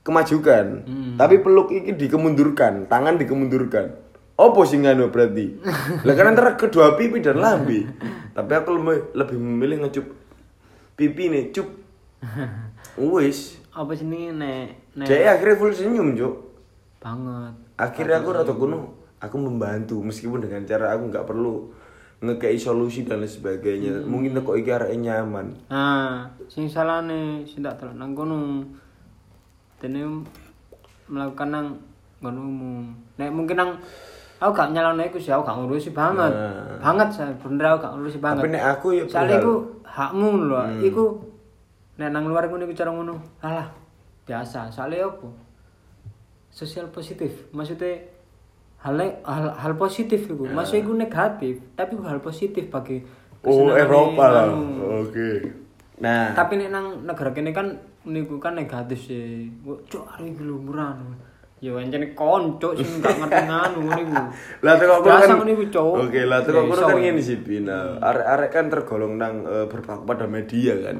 kemajukan. Hmm. Tapi peluk iki dikemundurkan, tangan dikemundurkan. Apa sing nganu berarti? lah kan antara kedua pipi dan lambe. Tapi aku lebih, lebih memilih ngecup pipi nih, cup. Wis. Apa sini nek nek Dia akhirnya full senyum, Cuk. banget. Akhirnya aku rada kuno, aku membantu meskipun dengan cara aku nggak perlu ngekei solusi dan lain sebagainya. Mungkin kok iki arek nyaman. Nah, sing salahne sing tak delok nang kono. Melakukan nang umum. Nek mungkin nang aku gak nyalahno iku sih, aku gak ngurusi banget. Nah. Banget saya bener aku gak ngurusi banget. Tapi nek aku ya Soalnya iku hakmu lho. Iku nek nang luar ngono iku cara ngono. Alah, biasa. Soalnya apa? Sosial positif. Maksudnya hal hal, hal positif iku. Maksudnya iku negatif, tapi hal positif bagi Oh, Eropa lah. Oke. Nah, Tapi nek nang negara kene kan niku kan negatif sih. Iki lho murah. Ya wancane konco sing gak ngerti nganu ngono iku. lah teko kono Biasa kan ngono iku, Cuk. Oke, lah teko Ya, kono iso, kan ya. ngene sih, Bina. Arek-arek kan tergolong nang berpihak pada media kan.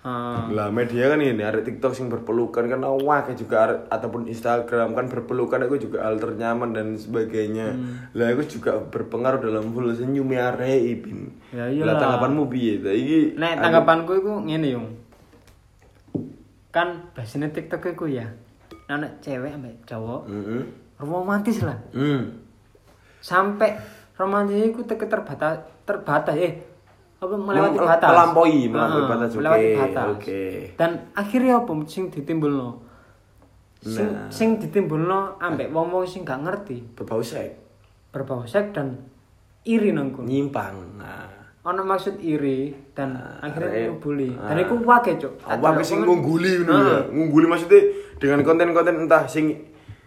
Ah. Lah media kan ini arek TikTok sing berpelukan kan awak juga arek ataupun Instagram kan berpelukan itu juga hal ternyaman dan sebagainya. Lah itu juga berpengaruh dalam full senyum arek ibin. Ya Lah iyalah. tanggapanmu piye? Ta iki Nek tanggapanku iku ngene yung. Kan biasanya TikTok iku ya. Anak cewek ambek cowok Heeh. romantis lah. Hmm. Sampai romantis iku tek terbatas terbatas eh apa melewati Mel- batas. melampaui, melampaui batas, oke, melewati batas. oke. Dan akhirnya apa sing ditimbulno? Sing Nah. sing ditimbulno ambek wong-wong sing gak ngerti. Berbau seks. Berbau seks dan iri nang kono. Nyimpang. Nah. Ono maksud iri dan akhirnya arek- ngubuli. Dan ah. iku wake, Cuk. Apa sing ngungguli ngono ya? Ngungguli maksudnya dengan konten-konten entah sing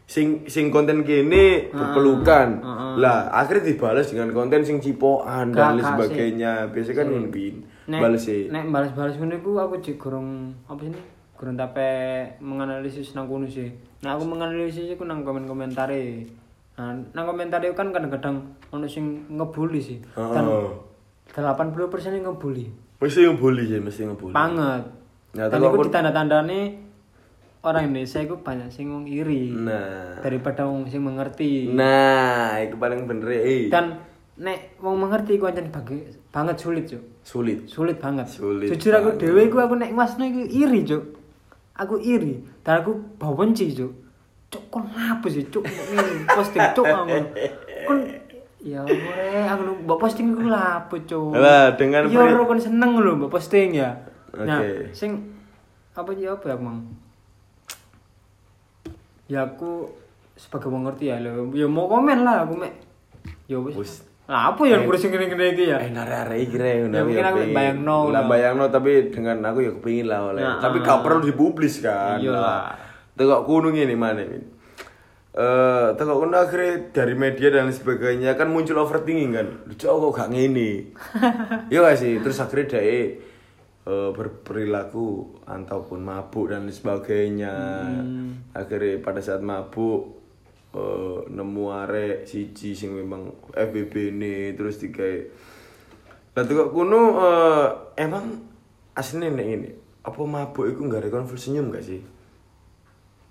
sing sing konten kene berpelukan. Heeh. Lah, akhirnya dibalas dengan konten sing cipokan dan lain sebagainya. Biasanya kan ngono bin. Nek, Balas sih. Nek balas-balas ngono iku aku jek gurung apa sih? Gurung tape menganalisis nang kono sih. Nah aku menganalisis iku nang komen-komentare. Nah, nang komentar itu kan kadang-kadang ono sing ngebully sih. Dan Heeh. 80% yang ngebully. Mesti ngebully sih, mesti ngebully. Banget. Ya, Dan tapi itu aku- ditanda-tandane orang Indonesia itu banyak sing wong iri Nah. daripada wong sing mengerti. Nah, itu paling bener eh. Dan nek wong mengerti ku ancen bagi- banget sulit, Cuk. Sulit. sulit banget Sulit jujur aku dewe iku aku nek ngasno iku iri cuk aku iri dan aku bau benci cuk cuk kon ngapa sih cuk posting cuk aku kon ya ore aku lu mbok posting iku lapo cuk Lah, dengan iya kon seneng lho mbok posting ya nah Oke. sing apa ya apa ya mang ya aku sebagai wong ngerti ya lho ya mau komen lah aku mek ya Wis. lah apa yang ngurusin gini-gini iki ya Eh nare-nare iki re Ya, mungkin aku bayangno Lah lah. bayangno tapi dengan aku ya kepingin lah oleh. Nah, tapi ah. gak perlu dipublis kan. Iya lah. Tegak kuno ngene mana Min. Eh, tegak kuno akhirnya dari media dan lain sebagainya kan muncul overthinking kan. Lucu kok gak ngene. Iya gak sih? Terus akhirnya dia eh, berperilaku ataupun mabuk dan sebagainya. Hmm. Akhirnya pada saat mabuk eh, nemu arek siji sing memang FBB ini terus digawe. Lah tuh kuno eh, emang aslinya nek ini apa mabuk itu nggak rekon senyum gak sih?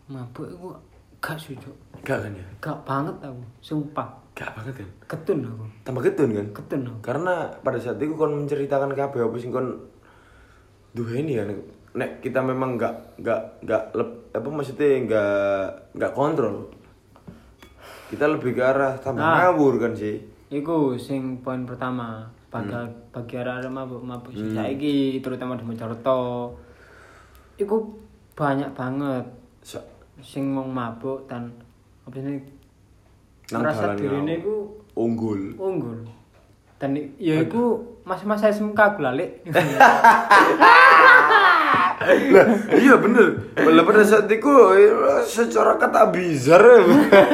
Mabuk iku gak sih gak kan ya? Gak banget aku sumpah. Gak banget kan? Ketun aku. Tambah ketun kan? Ketun aku. Karena pada saat itu kon menceritakan kabeh apa sing kon duweni kan nek kita memang nggak nggak nggak apa maksudnya nggak nggak kontrol. Kita lebih ke arah tambah Nah. ngawur kan sih. Iku sing poin pertama bagi Hmm. bagi arek mabuk mabuk sing saiki terutama di Mojokerto. Iku banyak banget So, sing mau mabuk dan apa ini merasa ngawur. iku unggul. unggul. Dan ya iku masa-masa SMK aku lalik. lah iya bener Lah pada saat itu eh, secara kata bizar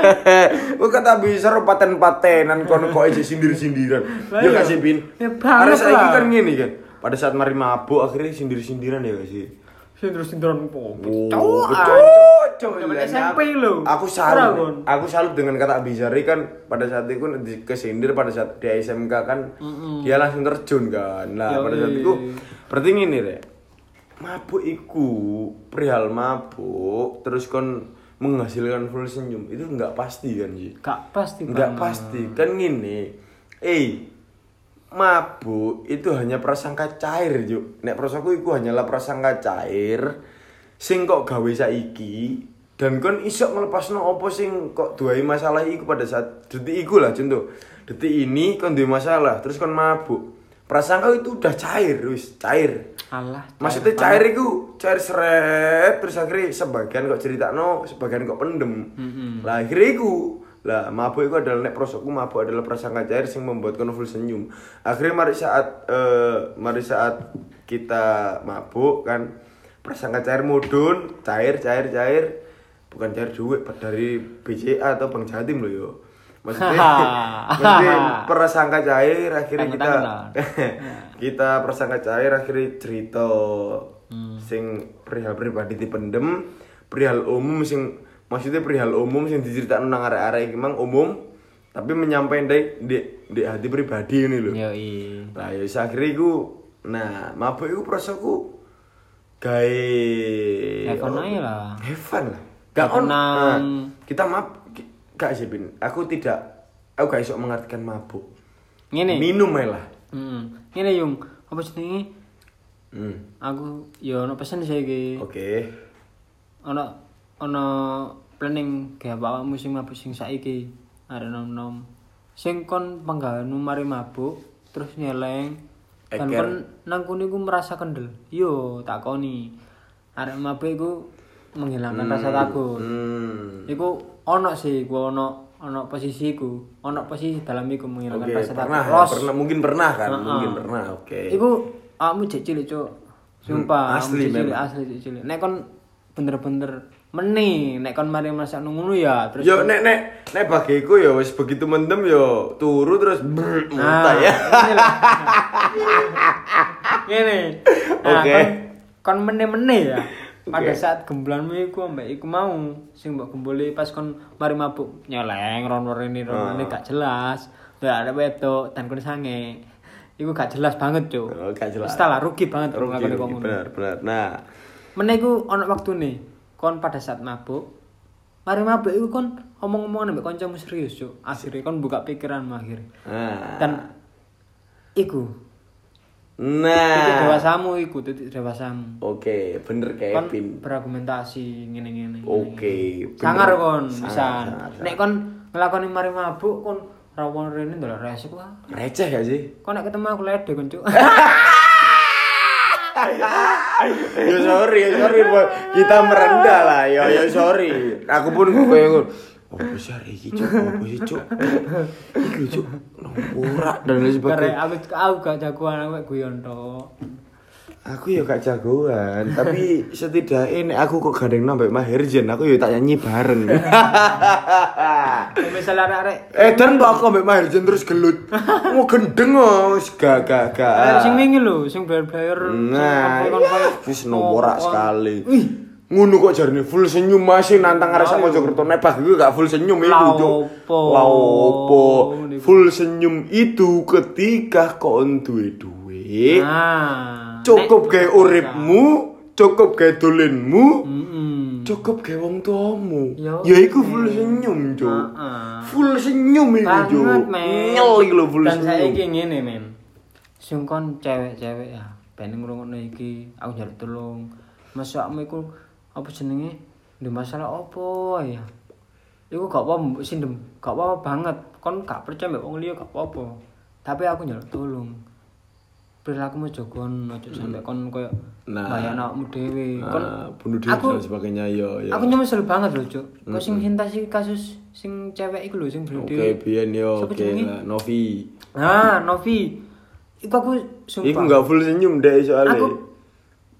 oh kata bizar paten-patenan kono kok aja sindir-sindiran ya iya. gak sih Bin Ya banget Ada saiki lah. kan gini kan pada saat mari mabuk akhirnya sindir-sindiran ya gak sih Sindir-sindiran po. Oh, Cowok. Lah, SMP aku- lho. Aku salut. Aku salut dengan kata Abizari kan pada saat itu di- kesindir pada saat di SMK kan dia langsung terjun kan. Nah, pada saat itu berarti ngene rek. Mabuk iku perihal mabuk terus kon menghasilkan full senyum itu nggak pasti kan sih. Gak pasti Nggak pasti kan gini. Eh mabuk itu hanya prasangka cair juk. Nek prosoku iku hanyalah prasangka cair sing kok gawe saiki dan kon iso ngelepasno opo sing kok duwe masalah iku pada saat detik iku lah contoh. Detik ini kon duwe masalah terus kon mabuk. Prasangka itu udah cair wis cair. Alah. Maksudnya cair iku cair seret terus akhirnya sebagian kok cerita no, sebagian kok pendem. Lah akhirnya iku lah mabuk iku adalah nek prosokku mabuk adalah prasangka cair sing membuat kono full senyum. Akhirnya mari saat eh, mari saat kita mabuk kan prasangka cair mudun, cair cair cair bukan cair duit dari BCA atau Bank Jatim loh yo. Maksudnya, maksudnya prasangka cair akhirnya kita kita prasangka cair akhirnya cerita sing perihal pribadi dipendem perihal umum sing maksudnya perihal umum sing diceritakno nang arek-arek iki mang umum tapi menyampaikan di, di, di hati pribadi ini lho Yo i. nah ya akhirnya iku nah mabuk iku prasaku gawe Have fun aja lah. Have fun lah gak on nah, kita mab ki- gak sih bin aku tidak aku gak iso mengartikan mabuk Ngene. minum lah Heeh. Ngene yung, apa jenenge? hmm. Aku yo ono pesen saiki. oke Ono ono planning gawe awakmu sing mabuk sing saiki. Arek nom-nom. Sing kon penggaweanmu mari mabuk terus nyeleng dan kon nang kono iku merasa kendel. Yo takoni. Arek mabuk iku menghilangkan rasa takut. hmm. Iku ono sih, gua ono ono posisiku, ono posisi dalam iku menghilangkan Oke, rasa pernah, takut. Ros. pernah, mungkin pernah kan, Heeh. mungkin pernah, oke. Iku kamu cek cilik, Cuk. Hmm, Sumpah, asli asli cilik, asli cilik. Nek kon bener-bener meni, nek kon mari masak ngono ya, terus Yo nek nek nek bagiku ya wis begitu mendem yo turu terus brr, muntah Nah, ya. ini. Ngene. Nah, Oke. kon- Kon mene-mene ya. Pada Oke. saat gembulanmu iku ambek iku mau sing mbok gembuli pas kon mari mabuk nyeleng rono rene rono rene Ah. gak jelas. Lah ada wedok dan kon sange. Iku gak jelas banget, Cuk. Oh, gak jelas. Wis tak lah, rugi banget Rugi, rugi, benar. Nah, Meneh iku ono waktune. Kon pada saat mabuk Mari mabuk iku kon omong-omongan ambek kancamu serius, Cuk. Akhirnya kon buka pikiranmu akhirnya. nah. Dan iku titik nah. dewasamu iku titik dewasamu Oke, bener kon Kevin. berargumentasi ngene ngene Oke, bener. sangar kon bisa nek kon ngelakoni mari mabuk kon rawon rene ndelok resik wah Receh gak sih? kon nek ketemu aku lede kon cuk ya sorry, ya sorry kita merendah lah. Ya ya sorry. Aku pun kayak Oh, besar iki cuk, apa sih cuk? Iki cuk, norak dan lain sebagainya. aku aku gak jagoan aku guyon tok Aku ya gak jagoan, tapi setidaknya aku kok gandeng nambah Maherjen, aku ya tak nyanyi bareng. Misalnya arek-arek eh dan kok aku ambek Maherjen terus gelut. Mau gendeng oh, gak gak gak. sing wingi lho sing player-player Nah, iya, wis norak sekali. Ngono kok jarine full senyum masih nantang arek sak Mojokerto nek bagi gue gak full senyum itu, Cuk. opo? Full senyum itu ketika kon duwe duit. nah Cukup gawe uripmu, cukup gawe dolenmu, Mm-mm. cukup gawe wong tuamu. Yo, Ya iku full senyum, Cuk. Full senyum iku, Cuk. iki lho full dan senyum. saiki ngene men. Sing kon cewek-cewek ya ben ngrungokno iki aku njaluk tolong masakmu iku apa jenenge? Di masalah opo ya? Iku gak apa mbok sindem gak apa banget. Kon gak percaya mbek wong liya gak apa-apa. Tapi aku njaluk tolong perilakumu jogon ojo sampe kon koyo Nah. bayang awakmu dhewe kon Nah, bunuh diri aku- dan sebagainya yo yo. Aku nyesel banget loh, Cuk. Kok sing cinta sih kasus sing cewek iku lho sing Oke, blonde. biyen yo Siapa oke lah, Novi. Nah, Novi. Iku aku sumpah. Iku enggak full senyum deh soalnya. Aku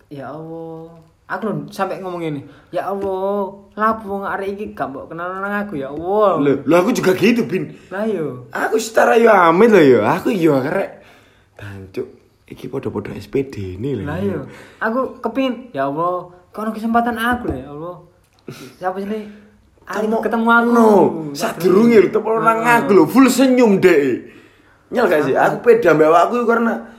ya Allah. Aku lho sampai ngomong ini. Ya Allah, lapo wong arek iki gak mbok kenal nang aku ya Allah. Loh, loh aku juga gitu, Bin. Lah yo. Aku setara yo amit loh yo. Aku yo karek. Tancuk, iki podo-podo SPD ini Lah yo. Aku kepin ya Allah, kono kesempatan aku lah ya Allah. Siapa sih ini? Ayo ketemu aku. No, sadurunge lho tepol nang aku lho full senyum deh. Nyel gak sih? Aku peda mbak aku karena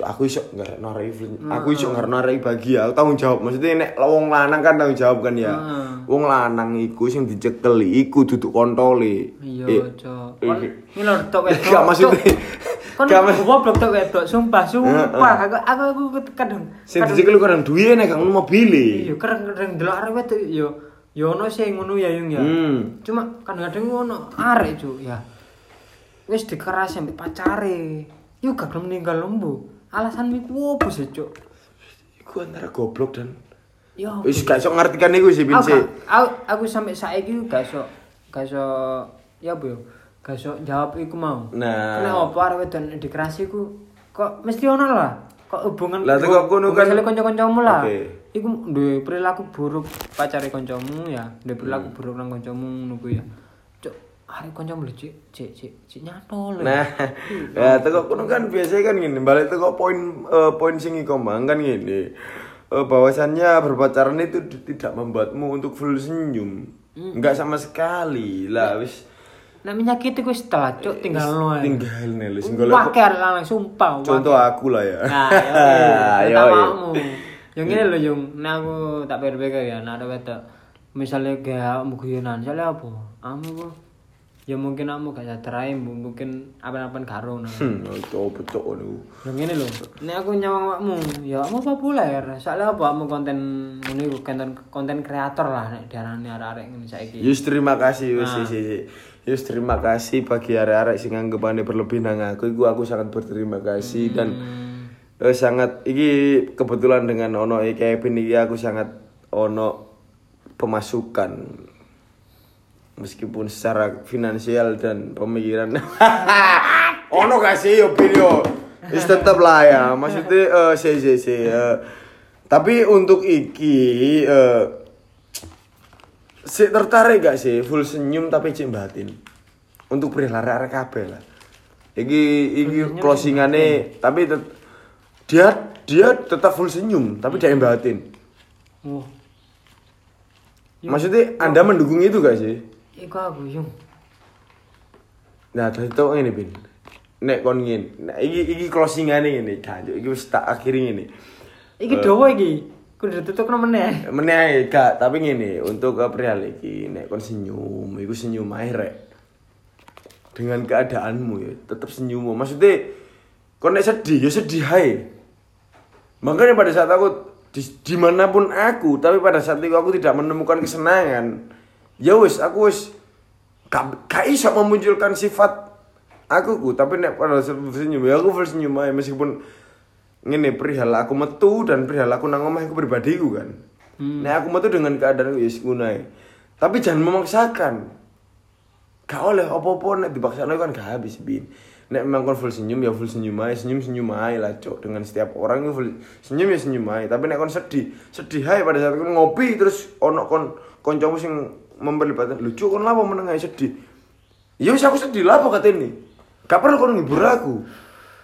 aku iso nggak narai aku iso nggak narai bahagia aku tanggung jawab maksudnya nek wong lanang kan tanggung jawab kan ya Heeh. wong lanang iku sing dicekeli iku duduk kontole Iya, Eh, Cok. eh, ini lho tok. Gak, maksudnya-. Kon gak, goblok tok wedok, sumpah, sumpah. Aku aku aku kadang sing kadang- dicekeli kadang duwe nek kang mobil Iya, kadang-kadang delok arek wedok yo yo ono sing ngono ya yung ya. Hmm. Cuma kadang-kadang ono arek Cuk, ya. Wis dikeras sampe pacare. Yo gak gelem ninggal lembu. Alasan iku opo sih, Cuk? iku antara goblok dan Yo. wis gak iso ngartikan iku sih Bin gak- aku, aku sampai saiki gak iso gak iso ya yo? Gak iso jawab iku mau. Nah. Kenapa arek wedok dikerasi iku kok mesti ono lah. Kok hubungan Lah, teko kono kan- misalnya kanca-kancamu lah. Oke. Iku duwe perilaku buruk pacare kancamu ya, duwe perilaku Hmm. buruk nang kancamu ngono ku ya. Cuk, arek kancamu lho cik, cik, cik, cik nyantol. Nah, ya teko kono kan biasanya kan gini, balik teko poin eh, poin sing iku mang kan gini. Eh, bahwasannya berpacaran itu tidak membuatmu untuk full senyum. Enggak sama sekali. Lah wis Nek menyakiti ku setelah cuk tinggal ae. tinggal nih lu sing golek lanang sumpah. contoh aku lah ya. Nah, Yo, yo. kamu. Yang ini loh, Yung. Nah, aku tak pikir-pikir ya, nah ada wedok. Misalnya kayak mau guyonan, misalnya apa? Kamu apa? Ya mungkin kamu gak sadar mungkin apa-apa karo nah. Hmm, coba coba niku. Yang ini loh. Ini aku nyawang kamu, ya kamu populer. Soalnya apa? Kamu konten ini konten konten kreator lah nek diarani arek-arek ngene saiki. Yus terima kasih wis Nah. Yus terima kasih bagi arek-arek sing anggapane berlebih nang aku. Iku aku sangat berterima kasih dan Hmm. eh, sangat iki kebetulan dengan ono e Kevin iki aku sangat ono pemasukan. Meskipun secara finansial dan pemikiran. Ono gak sih yo Bin, yo? Wis tetep lah ya. Maksudnya eh si si si eh, tapi untuk iki eh si tertarik gak sih? Full senyum tapi cek batin. Untuk perihal arek kabeh lah. Iki iki closingane tapi tet- dia dia tetap full senyum tapi dia batin. Oh, maksudnya anda mendukung itu gak sih? Iku aku, Yung. nah dari itu ini bin. Nek kon ngin nah iki iki closingane ini kanjuk iki wis tak akhiri ini Iki dawa iki. Kudu ditutup meneh. meneh gak. Tapi ngene untuk perihal iki nek kon senyum iku senyum ae rek. Dengan keadaanmu ya tetap senyum maksudnya kon nek sedih ya sedih ae. Makanya pada saat aku di, di mana pun aku tapi pada saat itu aku tidak menemukan kesenangan ya wis aku wis gak, gak iso memunculkan sifat aku ku tapi nek pada saat senyum ya aku full senyum aja meskipun ngene perihal aku metu dan perihal aku nang omah aku pribadiku kan. Nek aku metu dengan keadaan ya wis ngono ae. tapi jangan memaksakan. Gak oleh apa-apa nek dipaksa kan gak habis bin. Nek memang kon full senyum ya full senyum aja senyum senyum aja lah cok dengan setiap orang itu full senyum ya senyum aja tapi nek kon sedih sedih aja pada saat kon ngopi terus ono kon koncomu sing memperlibatkan lucu kon lapa meneng aja sedih? Ya wis aku sedih kata ini? Gak perlu kon ngibur aku.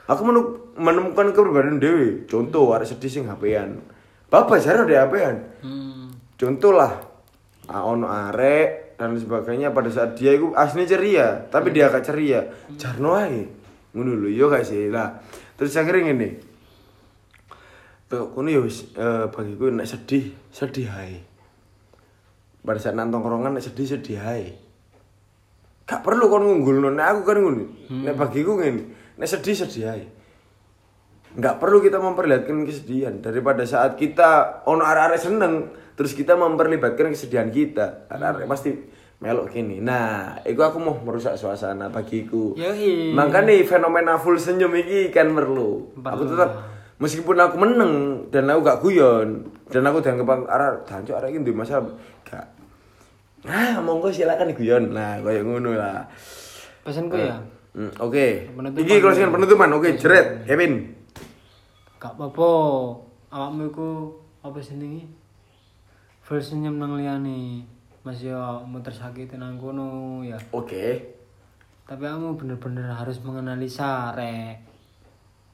Aku menu- menemukan kepribadian dewi. Contoh ada sedih sing HP-an bapak jarang ada HP-an Hmm. contoh lah ah, ono arek dan sebagainya pada saat dia itu aslinya ceria tapi dia gak ceria. Jarno ae. Ngono lho yo gak sih? Lah terus akhirnya ngene. Tuh kono yo wis eh, bagiku nek sedih sedih ae. Pada saat nang tongkrongan nek sedih sedih ae. Gak perlu kon ngunggulno. Nek aku kan ngono nek bagiku ngene nek sedih sedih ae nggak perlu kita memperlihatkan kesedihan daripada saat kita ono arek-arek seneng terus kita memperlibatkan kesedihan kita arek-arek pasti melok gini nah itu aku mau merusak suasana bagiku Yoi. makanya fenomena full senyum ini kan perlu aku tetap meskipun aku meneng dan aku gak guyon dan aku dianggap arek dancu arek ini masalah gak Nah, monggo silakan guyon. Nah, koyo ngono lah. Pesanku ya, Hmm, Oke. Penutupan. Iki closing penutupan. Oke, jeret. Kevin. Gak apa-apa. Awakmu iku apa jenenge? Full senyum nang liyane. Mas yo mau tersakiti nang kono ya. Oke. Tapi kamu bener-bener harus menganalisa rek.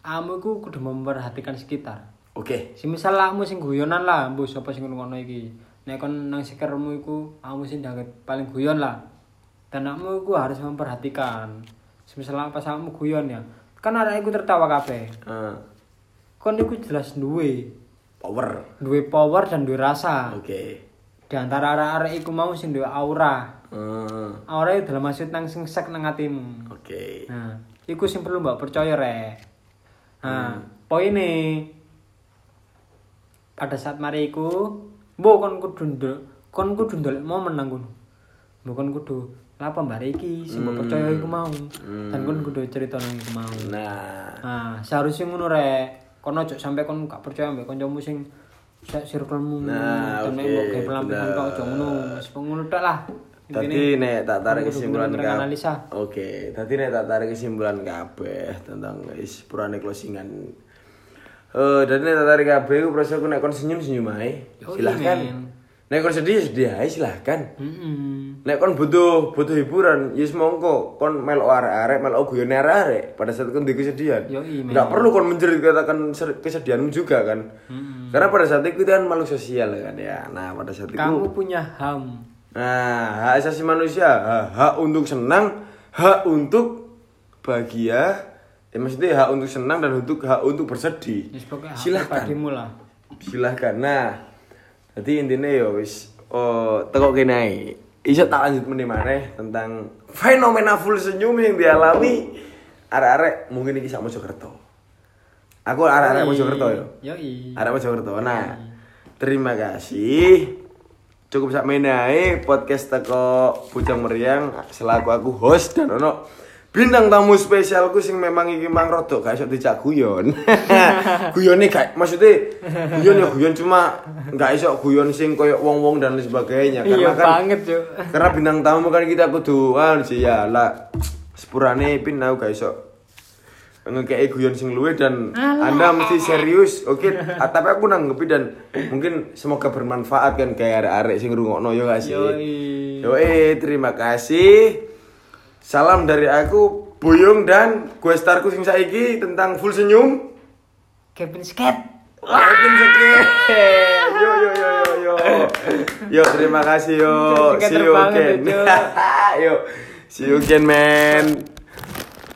Kamu iku kudu memperhatikan sekitar. Oke. Si misal kamu sing guyonan lah, mbok sapa sing ngono iki. Nek kon nang sekermu iku kamu sing dianggap paling guyon lah. Dan kamu iku harus memperhatikan. Semisal pas kamu guyon ya, kan arek iku tertawa kabeh. Eh, Kon iku jelas duwe, power. duwe power dan duwe rasa. Oke. Di antara arek-arek iku mau sing duwe aura. Eh, Aura itu dalam maksud nang sing sek nang atimu. Oke. Nah, iku sing perlu mbak percaya rek. Nah, poinnya pada saat mari iku, mbok kon kudu ndel, kon kudu ndelok momen nang kono. Mbok kon kudu lapa mbak iki sing mbok percaya iku mau. Dan kon kudu cerita nang iku mau. Nah, Nah, seharusnya ngono rek. Kon ojo sampai kon gak percaya mbek kancamu sing sak circlemu. Nah, nek oke, mbok pelampiasan kok ojo ngono. Wis ngono tok lah. tadi nek tak tarik kesimpulan analisa. Oke, tadi nek tak tarik kesimpulan kabeh tentang guys purane closingan. Eh, dan nek tak tarik kabeh ku proseku nek kon senyum-senyum ae. Silahkan. Nek kon sedih ya sedih ae silahkan. Heeh. Nek kon butuh butuh hiburan, yes monggo kon melok arek-arek, melok guyon arek-arek pada saat kon di kesedihan. Men. Enggak perlu kon menceritakan ser- kesedihanmu juga kan. Mm-mm. Karena pada saat itu kan makhluk sosial kan ya. Nah, pada saat itu Kamu punya ham. Nah, hak asasi manusia, hak, hak untuk senang, hak untuk bahagia, ya maksudnya hak untuk senang dan untuk hak untuk bersedih. Pokoke hak Silahkan, silahkan. Nah, jadi intinya ya wis, oh teko kene Iso tak lanjut maneh tentang fenomena full senyum yang dialami arek-arek mungkin iki sak Mojokerto. Aku arek-arek Mojokerto ya. Yoi. Arek Mojokerto. Nah, terima kasih. Cukup sak menae podcast teko Bujang Meriang selaku aku host dan ono bintang tamu spesialku sing memang iki mang rodok gak iso dijak guyon. Guyone gak maksudnya guyon ya guyon cuma gak iso guyon sing koyo wong-wong dan lain sebagainya Iya karena kan banget, Cuk. karena bintang tamu kan kita kudu anu sih ya lah sepurane pin aku gak iso ngekei guyon sing luwe dan anda mesti serius oke Ah, tapi aku nanggepi dan mungkin semoga bermanfaat kan kayak arek-arek sing ngrungokno yo gak sih. Yoi, terima kasih salam dari aku Buyung dan gue starku sing saiki tentang full senyum Kevin Sket. Kevin Sekret. Yo yo yo yo yo. Yo terima kasih yo. See you again. yo. See you again man.